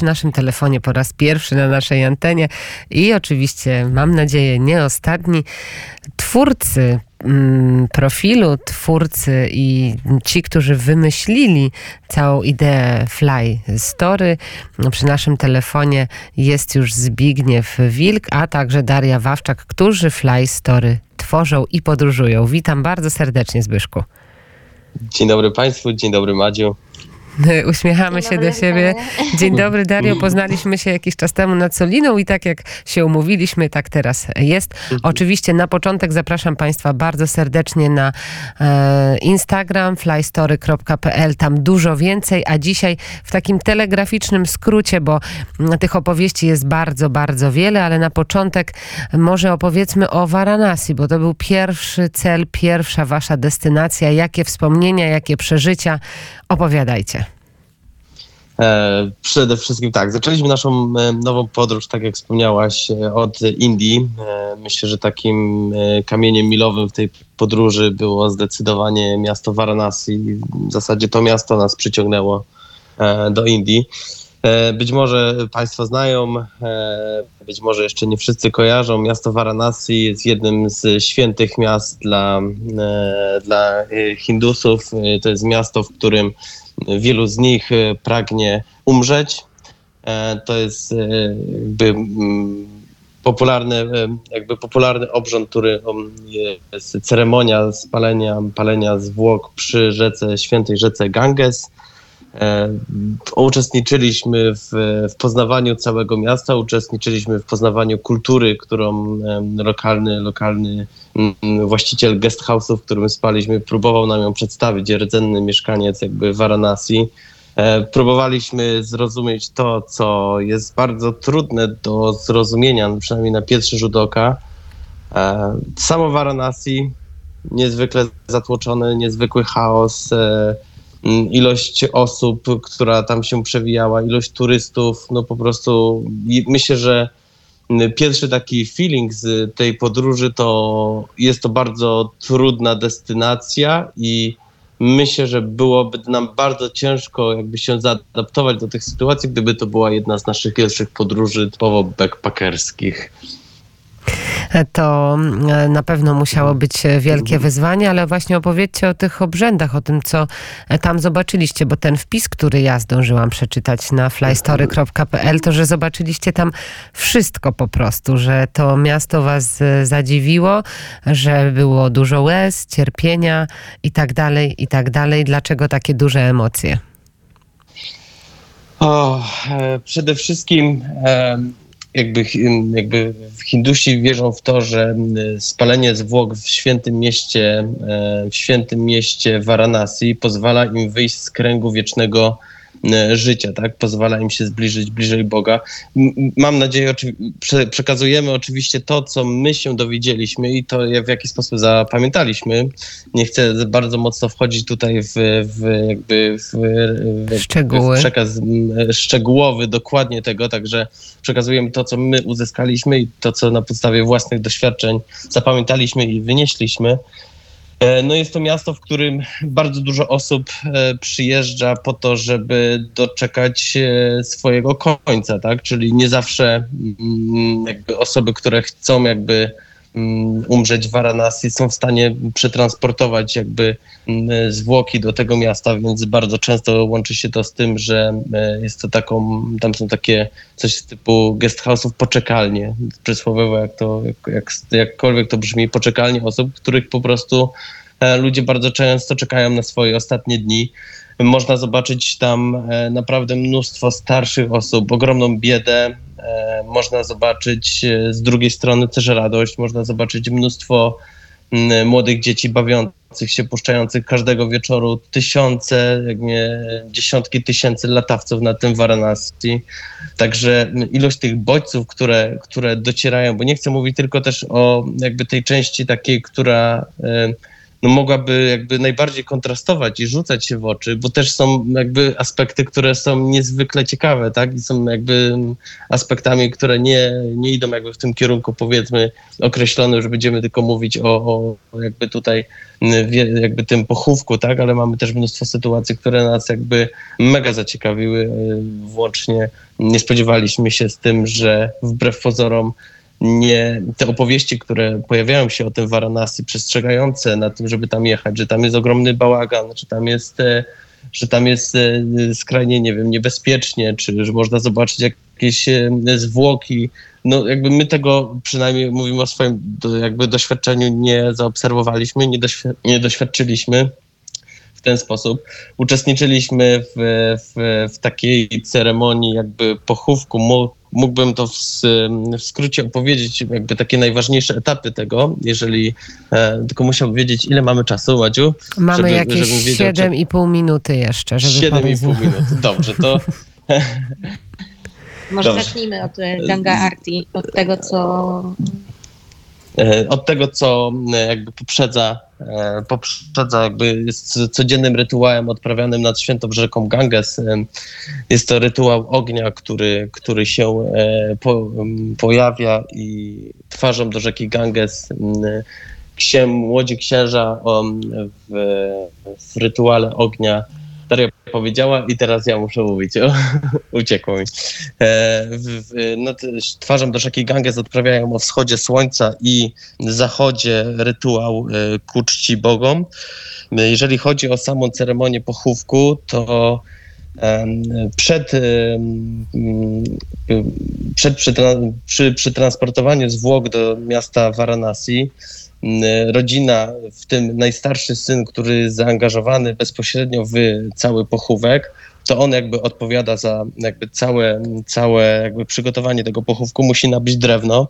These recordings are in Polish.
przy naszym telefonie po raz pierwszy na naszej antenie i oczywiście, mam nadzieję, nie ostatni, twórcy mm, profilu, twórcy i ci, którzy wymyślili całą ideę Fly Story. Przy naszym telefonie jest już Zbigniew Wilk, a także Daria Wawczak, którzy Fly Story tworzą i podróżują. Witam bardzo serdecznie, Zbyszku. Dzień dobry Państwu, dzień dobry Madziu. Uśmiechamy się do siebie. Dzień dobry, Dario. Poznaliśmy się jakiś czas temu nad Soliną i tak jak się umówiliśmy, tak teraz jest. Oczywiście na początek zapraszam Państwa bardzo serdecznie na e, Instagram flystory.pl. Tam dużo więcej, a dzisiaj w takim telegraficznym skrócie, bo tych opowieści jest bardzo, bardzo wiele, ale na początek może opowiedzmy o Varanasi, bo to był pierwszy cel, pierwsza Wasza destynacja. Jakie wspomnienia, jakie przeżycia? Opowiadajcie. E, przede wszystkim tak, zaczęliśmy naszą e, nową podróż, tak jak wspomniałaś, e, od Indii. Myślę, że takim kamieniem milowym w tej podróży było zdecydowanie miasto Varanasi. W zasadzie to miasto nas przyciągnęło do Indii. Być może Państwo znają, być może jeszcze nie wszyscy kojarzą. Miasto Varanasi jest jednym z świętych miast dla, dla Hindusów. To jest miasto, w którym wielu z nich e, pragnie umrzeć. E, To jest e, jakby mm, popularny, jakby popularny obrząd, który jest ceremonia spalenia palenia zwłok przy rzece, świętej rzece Ganges. E, Uczestniczyliśmy w, w poznawaniu całego miasta, uczestniczyliśmy w poznawaniu kultury, którą lokalny, lokalny właściciel guest house'u, w którym spaliśmy, próbował nam ją przedstawić, rdzenny mieszkaniec jakby Varanasi. E, Próbowaliśmy zrozumieć to, co jest bardzo trudne do zrozumienia, przynajmniej na pierwszy rzut oka. E, Samo Varanasi, niezwykle zatłoczony, niezwykły chaos, ilość osób, która tam się przewijała, ilość turystów, no po prostu myślę, że mm, pierwszy taki feeling z tej podróży to jest to bardzo trudna destynacja i myślę, że byłoby nam bardzo ciężko jakby się zaadaptować do tych sytuacji, gdyby to była jedna z naszych pierwszych podróży typowo backpackerskich. To e, na pewno musiało być e, wielkie wyzwanie, ale właśnie opowiedzcie o tych obrzędach, o tym, co e, tam zobaczyliście, bo ten wpis, który ja zdążyłam przeczytać na flystory.pl, to, że zobaczyliście tam wszystko po prostu, że to miasto was zadziwiło, że było dużo łez, cierpienia i tak dalej, i tak dalej. Dlaczego takie duże emocje? O, przede wszystkim jakby, jakby Hindusi wierzą w to, że spalenie zwłok w świętym mieście, e, w świętym mieście Varanasi pozwala im wyjść z kręgu wiecznego życia, tak? Pozwala im się zbliżyć bliżej Boga. Mam nadzieję, przekazujemy oczywiście to, co my się dowiedzieliśmy i to, w jaki sposób zapamiętaliśmy. Nie chcę bardzo mocno wchodzić tutaj w, w jakby w, w, Szczegóły. w przekaz szczegółowy dokładnie tego, także przekazujemy to, co my uzyskaliśmy i to, co na podstawie własnych doświadczeń zapamiętaliśmy i wynieśliśmy. E, No jest to miasto, w którym bardzo dużo osób e, przyjeżdża po to, żeby doczekać e, swojego końca, tak? Czyli nie zawsze mm, jakby osoby, które chcą jakby umrzeć w Varanasi są w stanie przetransportować jakby mm, zwłoki do tego miasta, więc bardzo często łączy się to z tym, że e, jest to taką, tam są takie coś z typu guest house'ów poczekalnie, przysłowiowo jak to, jak, jakkolwiek to brzmi, poczekalnie osób, których po prostu e, ludzie bardzo często czekają na swoje ostatnie dni. Można zobaczyć tam e, naprawdę mnóstwo starszych osób, ogromną biedę. E, Można zobaczyć e, z drugiej strony też radość, można zobaczyć mnóstwo młodych dzieci bawiących się, puszczających każdego wieczoru tysiące, jak nie dziesiątki tysięcy latawców na tym Varanasi. Także ilość tych bodźców, które, które docierają, bo nie chcę mówić tylko też o jakby tej części takiej, która no mogłaby jakby najbardziej kontrastować i rzucać się w oczy, bo też są jakby aspekty, które są niezwykle ciekawe, tak? I są jakby aspektami, które nie, nie idą jakby w tym kierunku powiedzmy określonym, że będziemy tylko mówić o, o jakby tutaj jakby tym pochówku, tak? Ale mamy też mnóstwo sytuacji, które nas jakby mega zaciekawiły, y, włącznie nie spodziewaliśmy się z tym, że wbrew pozorom nie, te opowieści, które pojawiają się o tym Varanasi, przestrzegające na tym, żeby tam jechać, że tam jest ogromny bałagan, że tam jest, e, że tam jest e, skrajnie, nie wiem, niebezpiecznie, czy że można zobaczyć jakieś e, zwłoki. No jakby my tego, przynajmniej mówimy o swoim jakby doświadczeniu, nie zaobserwowaliśmy, nie, doświ nie doświadczyliśmy w ten sposób. Uczestniczyliśmy w, w, w takiej ceremonii jakby pochówku mógłbym to w, w, skrócie opowiedzieć, jakby takie najważniejsze etapy tego, jeżeli e, tylko musiałbym wiedzieć, ile mamy czasu, Madziu? Mamy żeby, jakieś 7,5 czy... minuty jeszcze, żeby 7,5 minuty, dobrze, to... Może Dobrze. zacznijmy od e, Ganga Arti, od tego, co E, od tego, co jakby poprzedza, poprzedza jakby codziennym rytuałem odprawianym nad świętą rzeką Ganges. Jest to rytuał ognia, który, który się po, pojawia i twarzą do rzeki Ganges ksiem, młodzi księża w, w rytuale ognia Daria powiedziała i teraz ja muszę mówić. O, uciekło mi. E, w, w, no, twarzą do rzeki Ganges odprawiają o wschodzie słońca i zachodzie rytuał e, ku czci bogom. Jeżeli chodzi o samą ceremonię pochówku, to przed, przed przy, przy, przy transportowaniu zwłok do miasta Varanasi rodzina, w tym najstarszy syn, który zaangażowany bezpośrednio w cały pochówek, to on jakby odpowiada za jakby całe, całe jakby przygotowanie tego pochówku, musi nabyć drewno.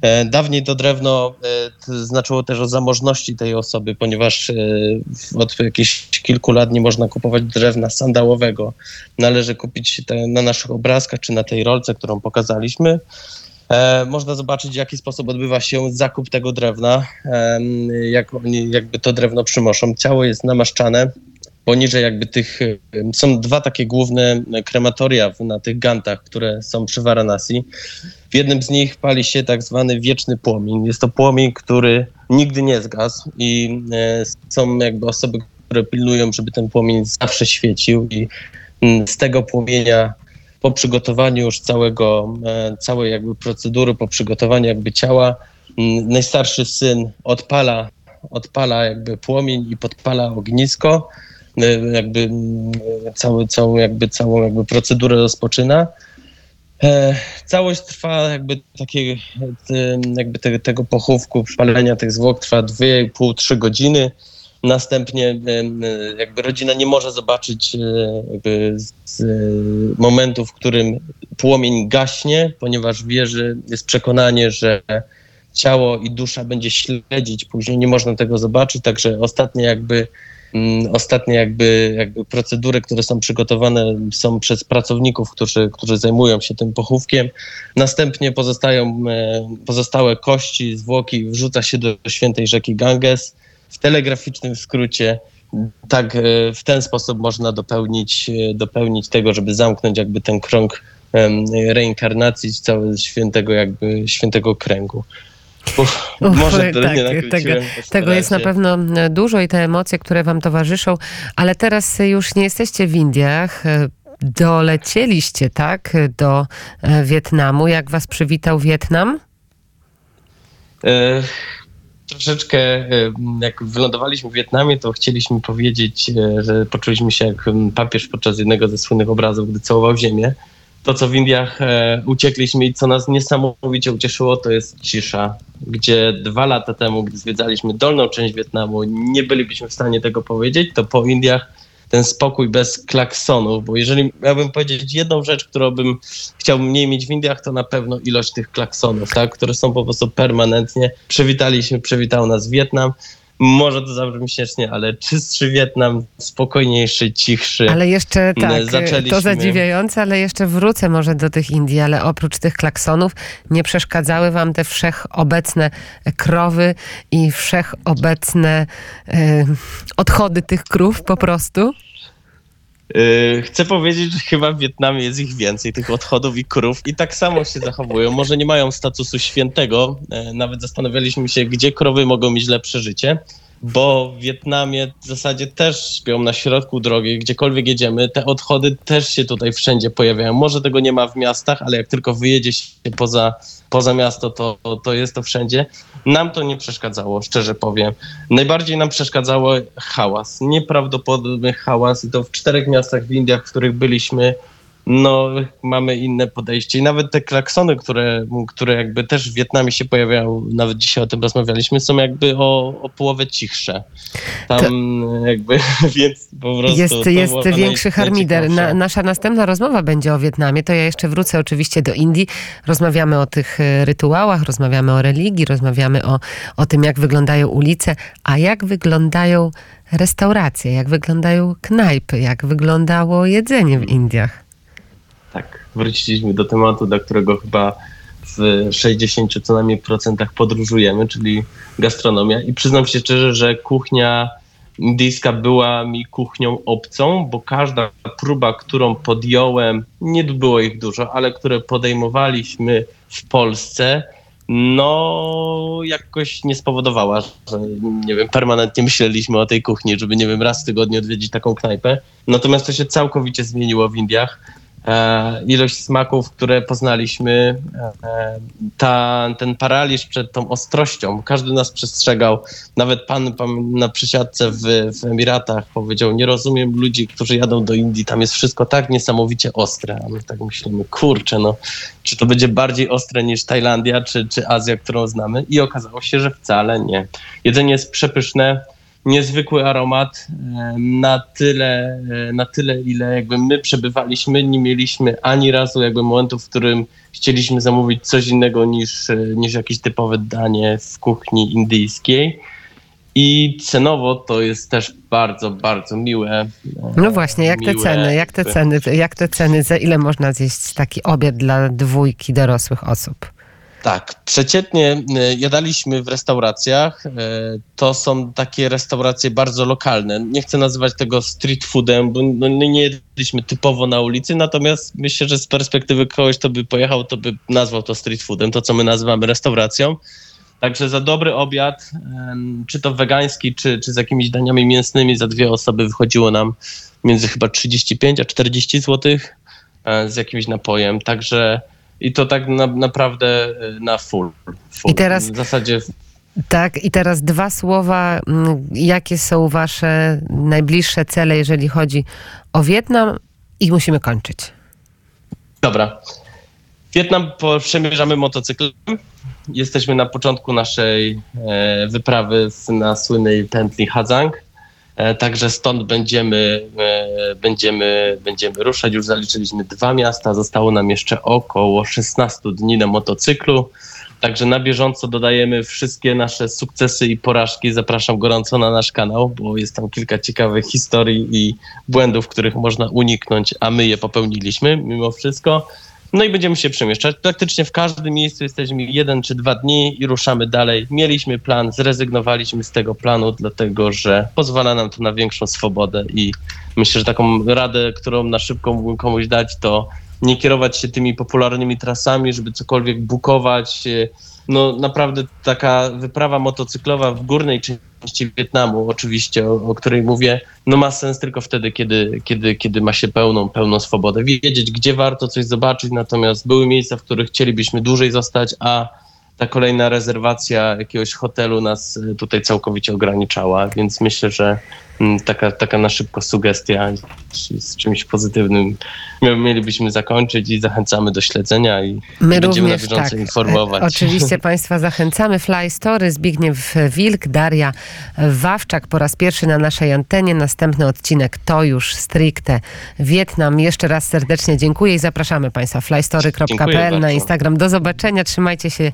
E, dawniej to drewno e, znaczyło też o zamożności tej osoby, ponieważ e, od jakichś kilku lat nie można kupować drewna sandałowego. Należy kupić na naszych obrazkach czy na tej rolce, którą pokazaliśmy. E, można zobaczyć, w jaki sposób odbywa się zakup tego drewna, e, jak oni jakby to drewno przynoszą. Ciało jest namaszczane. Poniżej jakby tych, e, są dwa takie główne krematoria na tych gantach, które są przy Varanasi. W jednym z nich pali się tak zwany wieczny płomień. Jest to płomień, który nigdy nie zgasł i są jakby osoby, które pilnują, żeby ten płomień zawsze świecił i z tego płomienia po przygotowaniu już całego, e, całej jakby procedury, po przygotowaniu jakby ciała, najstarszy syn odpala, odpala jakby płomień i podpala ognisko, e, jakby cały, całą, jakby, całą jakby procedurę rozpoczyna. E, całość trwa jakby takie, jakby te, tego pochówku, palenia tych zwłok trwa 2,5-3 godziny. Następnie jakby rodzina nie może zobaczyć e, z momentu, w którym płomień gaśnie, ponieważ wierzy, jest przekonanie, że ciało i dusza będzie śledzić, później nie można tego zobaczyć, także ostatnie jakby mm, ostatnie jakby, jakby procedury, które są przygotowane są przez pracowników, którzy, którzy zajmują się tym pochówkiem. Następnie pozostają e, pozostałe kości, zwłoki wrzuca się do świętej rzeki Ganges w telegraficznym skrócie tak e, w ten sposób można dopełnić, e, dopełnić tego, żeby zamknąć jakby ten krąg reinkarnacji całego świętego jakby świętego kręgu. Uf, może tak, nie tego, tego jest na pewno dużo i te emocje, które wam towarzyszą, ale teraz już nie jesteście w Indiach. E, dolecieliście, tak, do Wietnamu. Jak was przywitał Wietnam? Troszeczkę, jak wylądowaliśmy w Wietnamie, to chcieliśmy powiedzieć, e, że poczuliśmy się jak papież podczas jednego ze słynnych obrazów, gdy całował ziemię. To, co w Indiach e, uciekliśmy i co nas niesamowicie ucieszyło, to jest cisza, gdzie dwa lata temu, gdy zwiedzaliśmy dolną część Wietnamu, nie bylibyśmy w stanie tego powiedzieć, to po Indiach ten spokój bez klaksonów, bo jeżeli miałbym powiedzieć jedną rzecz, którą bym chciał mniej mieć w Indiach, to na pewno ilość tych klaksonów, tak, które są po prostu permanentnie. Przywitaliśmy, przywitał nas Wietnam. Może to zabrzmi śmiesznie, ale czystszy Wietnam, spokojniejszy, cichszy. Ale jeszcze tak, to zaczęliśmy- zadziwiające, ale jeszcze wrócę może do tych Indii, ale oprócz tych klaksonów nie przeszkadzały wam te wszechobecne krowy i wszechobecne e, odchody tych krów po prostu? Yy, Chcę powiedzieć, że chyba w Wietnamie jest ich więcej, tych odchodów i krów. I tak samo się zachowują. Może nie mają statusu świętego, e, nawet zastanawialiśmy się, gdzie krowy mogą mieć lepsze życie, bo w Wietnamie w zasadzie też śpią na środku drogi, gdziekolwiek jedziemy, te odchody też się tutaj wszędzie pojawiają. Może tego nie ma w miastach, ale jak tylko wyjedzie się poza, poza miasto, to, to jest to wszędzie. Nam to nie przeszkadzało, szczerze powiem. Najbardziej nam przeszkadzało hałas. Nieprawdopodobny hałas i to w czterech miastach w Indiach, w których byliśmy, no mamy inne podejście. I nawet te klaksony, które, które jakby też w Wietnamie się pojawiają, nawet dzisiaj o tym rozmawialiśmy, są jakby o, o połowę cichsze. Tam jakby, więc po prostu... Jest, to jest większy harmider. Na, nasza następna rozmowa będzie o Wietnamie. To ja jeszcze wrócę oczywiście do Indii. Rozmawiamy o tych e, rytuałach, rozmawiamy o religii, rozmawiamy o, o tym, jak wyglądają ulice, a jak wyglądają restauracje, jak wyglądają knajpy, jak wyglądało jedzenie w Indiach. Tak, wróciliśmy do tematu, do którego chyba w 60 co najmniej procentach podróżujemy, czyli gastronomia. I przyznam się szczerze, że kuchnia indyjska była mi kuchnią obcą, bo każda próba, którą podjąłem, nie było ich dużo, ale które podejmowaliśmy w Polsce, no jakoś nie spowodowała, że nie wiem, permanentnie myśleliśmy o tej kuchni, żeby nie wiem, raz w tygodniu odwiedzić taką knajpę. Natomiast to się całkowicie zmieniło w Indiach ilość smaków, które poznaliśmy, e, ta, ten paraliż przed tą ostrością. Każdy nas przestrzegał. Nawet pan, pan na przysiadce w, w Emiratach powiedział, nie rozumiem ludzi, którzy jadą do Indii, tam jest wszystko tak niesamowicie ostre. A my tak myślimy, kurczę, no, czy to będzie bardziej ostre niż Tajlandia, czy, czy Azja, którą znamy? I okazało się, że wcale nie. Jedzenie jest przepyszne, niezwykły aromat. Na tyle, na tyle, ile jakby my przebywaliśmy, nie mieliśmy ani razu jakby momentu, w którym chcieliśmy zamówić coś innego niż, e, niż jakieś typowe danie w kuchni indyjskiej. I cenowo to jest też bardzo, bardzo miłe. No właśnie, jak te miłe ceny, jak te ceny, jak te ceny, za ile można zjeść taki obiad dla dwójki dorosłych osób? Tak, przeciętnie e, jadaliśmy w restauracjach. e, To są takie restauracje bardzo lokalne. Nie chcę nazywać tego street foodem, bo no, nie jedliśmy typowo na ulicy, natomiast myślę, że z perspektywy kogoś, kto by pojechał, to by nazwał to street foodem, to co my nazywamy restauracją. Także za dobry obiad, em, czy to wegański, czy, czy z jakimiś daniami mięsnymi, za dwie osoby wychodziło nam między chyba 35 a 40 zł z jakimś napojem. Także i to tak na, naprawdę e, na full, full. I teraz- W zasadzie Tak, i teraz dwa słowa. mm, Jakie są wasze najbliższe cele, jeżeli chodzi o Wietnam? I musimy kończyć. Dobra. Wietnam przemierzamy motocyklem. Jesteśmy na początku naszej e, wyprawy na słynnej pętli Hadzang. E, także stąd będziemy, e, będziemy, będziemy ruszać. Już zaliczyliśmy dwa miasta. Zostało nam jeszcze około 16 dni na motocyklu. Także na bieżąco dodajemy wszystkie nasze sukcesy i porażki. Zapraszam gorąco na nasz kanał, bo jest tam kilka ciekawych historii i błędów, których można uniknąć, a my je popełniliśmy mimo wszystko. No i będziemy się przemieszczać. Praktycznie w każdym miejscu jesteśmy jeden czy dwa dni i ruszamy dalej. Mieliśmy plan, zrezygnowaliśmy z tego planu, dlatego że pozwala nam to na większą swobodę i myślę, że taką radę, którą na szybko mógłbym komuś dać, to nie kierować się tymi popularnymi trasami, żeby cokolwiek bukować. No naprawdę taka wyprawa motocyklowa w górnej części Wietnamu, oczywiście, o, o której mówię, no ma sens tylko wtedy, kiedy, kiedy, kiedy ma się pełną, pełną swobodę. Wiedzieć, gdzie warto coś zobaczyć, natomiast były miejsca, w których chcielibyśmy dłużej zostać, a ta kolejna rezerwacja jakiegoś hotelu nas e, tutaj całkowicie ograniczała, więc myślę, że mm, taka, taka na szybko sugestia z- czymś pozytywnym mielibyśmy zakończyć i zachęcamy do śledzenia i My będziemy na również bieżąco tak. informować. E, Oczywiście Państwa zachęcamy. Fly Story, Zbigniew Wilk, Daria Wawczak po raz pierwszy na naszej antenie. Następny odcinek to już stricte Wietnam. Jeszcze raz serdecznie dziękuję i zapraszamy Państwa. Flystory.pl na. Instagram. Do zobaczenia. Trzymajcie się